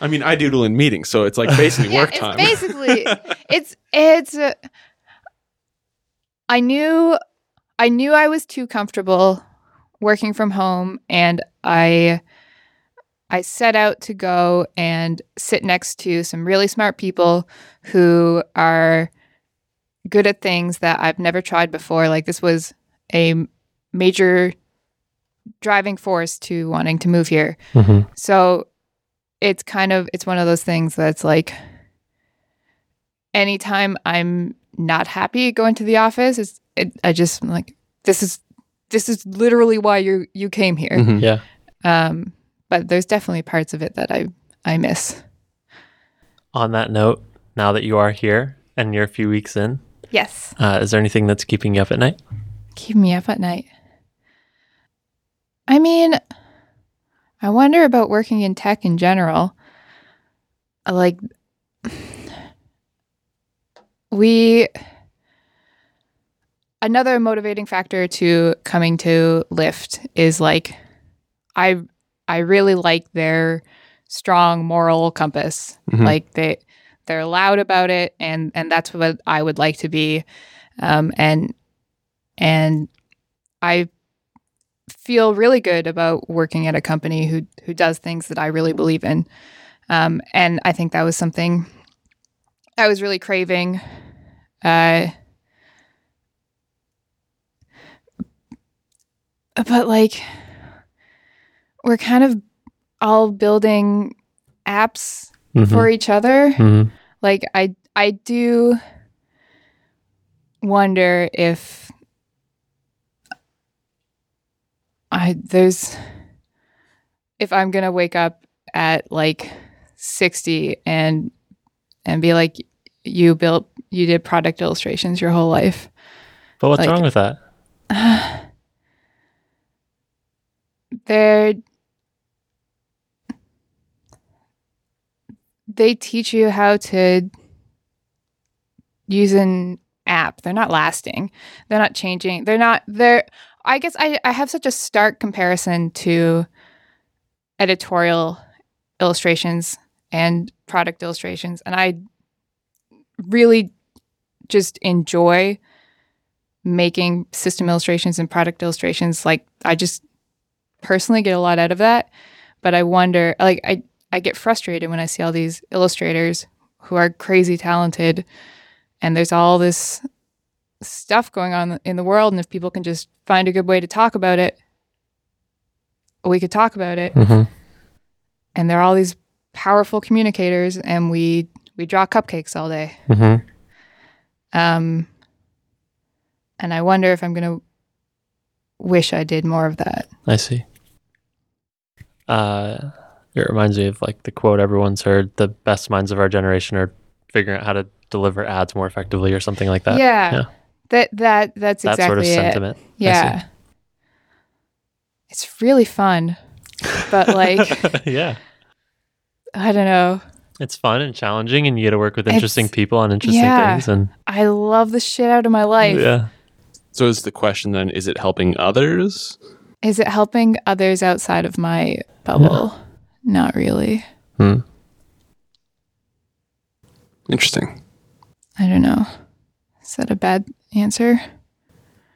I mean, I doodle in meetings, so it's like basically yeah, work it's time. basically it's it's uh, I knew I knew I was too comfortable working from home and I I set out to go and sit next to some really smart people who are good at things that I've never tried before. Like this was a major driving force to wanting to move here. Mm-hmm. So it's kind of it's one of those things that's like anytime I'm not happy going to the office, it's it, I just am like this is this is literally why you you came here. Mhm. Yeah. Um, but there's definitely parts of it that I I miss. On that note, now that you are here and you're a few weeks in, Yes, uh, is there anything that's keeping you up at night? Keep me up at night. I mean, I wonder about working in tech in general. Like, we. Another motivating factor to coming to Lyft is like, I I really like their strong moral compass. Mhm. Like they they're loud about it, and and that's what I would like to be. Um, and and I feel really good about working at a company who who does things that I really believe in. Um, and I think that was something I was really craving. Uh, but like, we're kind of all building apps Mhm. for each other Mhm. like i i do wonder if i there's if i'm gonna wake up at like 60 and and be like you built you did product illustrations your whole life But what's Like- wrong with that? they're they teach you how to use an app. They're not lasting. They're not changing. They're not they're i guess i, I have such a stark comparison to editorial illustrations and product illustrations and i really just enjoy making system illustrations and product illustrations. Like i just personally get a lot out of that but i wonder like i i get frustrated when i see all these illustrators who are crazy talented and there's all this stuff going on in the world and if people can just find a good way to talk about it we could talk about it Mm-hmm. and there are all these powerful communicators and we we draw cupcakes all day Mm-hmm. um and i wonder if i'm gonna wish i did more of that I see. Uh, it reminds me of like the quote everyone's heard: "The best minds of our generation are figuring out how to deliver ads more effectively," or something like that. yeah, yeah. That that that's that exactly sort of it sentiment. yeah it's really fun but like yeah, i don't know it's fun and challenging, and you get to work with interesting It's- people on interesting yeah. things. And i love the shit out of my life yeah, So is the question then: Is it helping others? is it helping others outside of my bubble not really Hmm. Interesting. i don't know is that a bad answer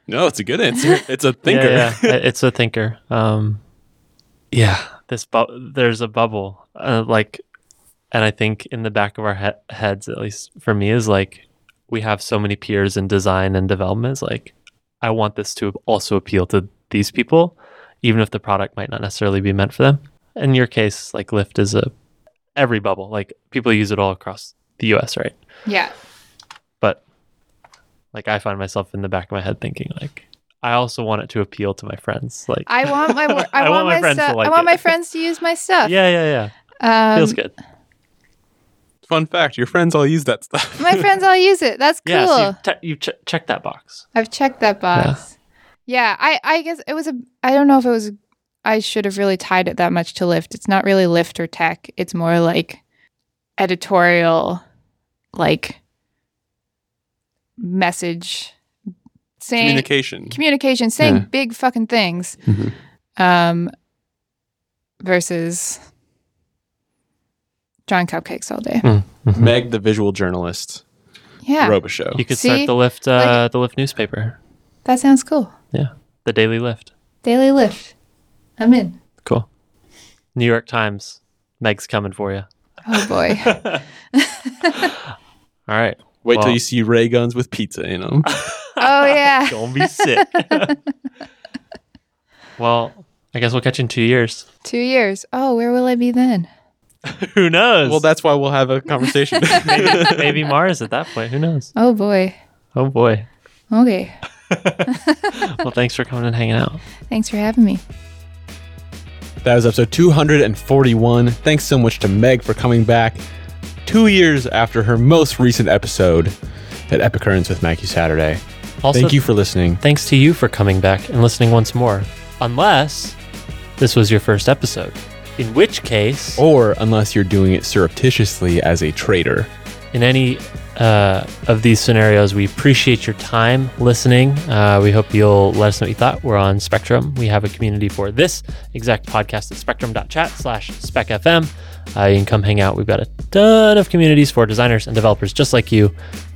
No, it's a good answer. It's a thinker. Yeah, yeah. it's a thinker. Um, yeah, this bu- there's a bubble, uh, like, and I think in the back of our he- heads, at least for me, is like we have so many peers in design and development. Is like I want this to also appeal to these people, even if the product might not necessarily be meant for them. In your case, like Lyft is a every bubble. Like people use it all across the U.S. Right? yeah But like I find myself in the back of my head thinking like I also want it to appeal to my friends. Like, I want my wor- I, I want, want my my friends to stuff. like I want it. my friends to use my stuff. yeah, yeah, yeah. Um, Feels good. Fun fact: your friends all use that stuff. My friends all use it. That's cool. Yeah, so you, te- you ch- check that box. I've checked that box. Yeah. I I guess it was a I don't know if it was I should have really tied it that much to Lyft. It's not really Lyft or tech. It's more like editorial like message saying Communication. communication saying Yeah. big fucking things Mhm. um versus drawing cupcakes all day. Meg, the visual journalist, Yeah. Robichaud. You could See? start the Lyft, uh, the Lyft newspaper, That sounds cool. Yeah, the Daily Lift. Daily Lift. I'm in. Cool. New York Times. Meg's coming for you. Oh boy. All right. Wait till you see ray guns with pizza in them. oh yeah. Gonna be sick. well, I guess we'll catch you in two years. Two years. Oh, where will I be then? Who knows? well, that's why we'll have a conversation. maybe, maybe Mars at that point. Who knows? Oh boy. Oh boy. Okay. Well, thanks for coming and hanging out. Thanks for having me. That was episode 241. Thanks so much to Meg for coming back two years after her most recent episode at Epicurrence with Mackey Saturday. Also, Thank you for listening. Thanks to you for coming back and listening once more. Unless this was your first episode, in which case, Or unless you're doing it surreptitiously as a traitor. in any uh, of these scenarios, we appreciate your time listening. Uh, we hope you'll let us know what you thought. We're on Spectrum. We have a community for this exact podcast at spectrum.chat slash specfm. Uh, you can come hang out. We've got a ton of communities for designers and developers just like you.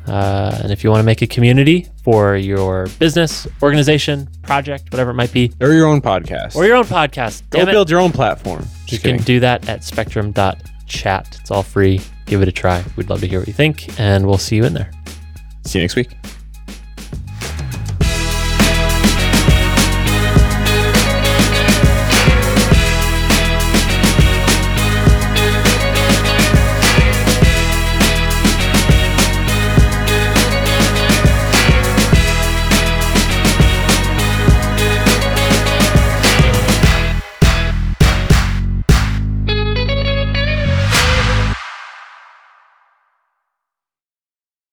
Uh, and if you want to make a community for your business, organization, project, whatever it might be, Or your own podcast. or your own podcast, Go damn it, build your own platform. you Just can do that at spectrum.chat. It's all free. Give it a try. We'd love to hear what you think, and we'll see you in there. See you next week.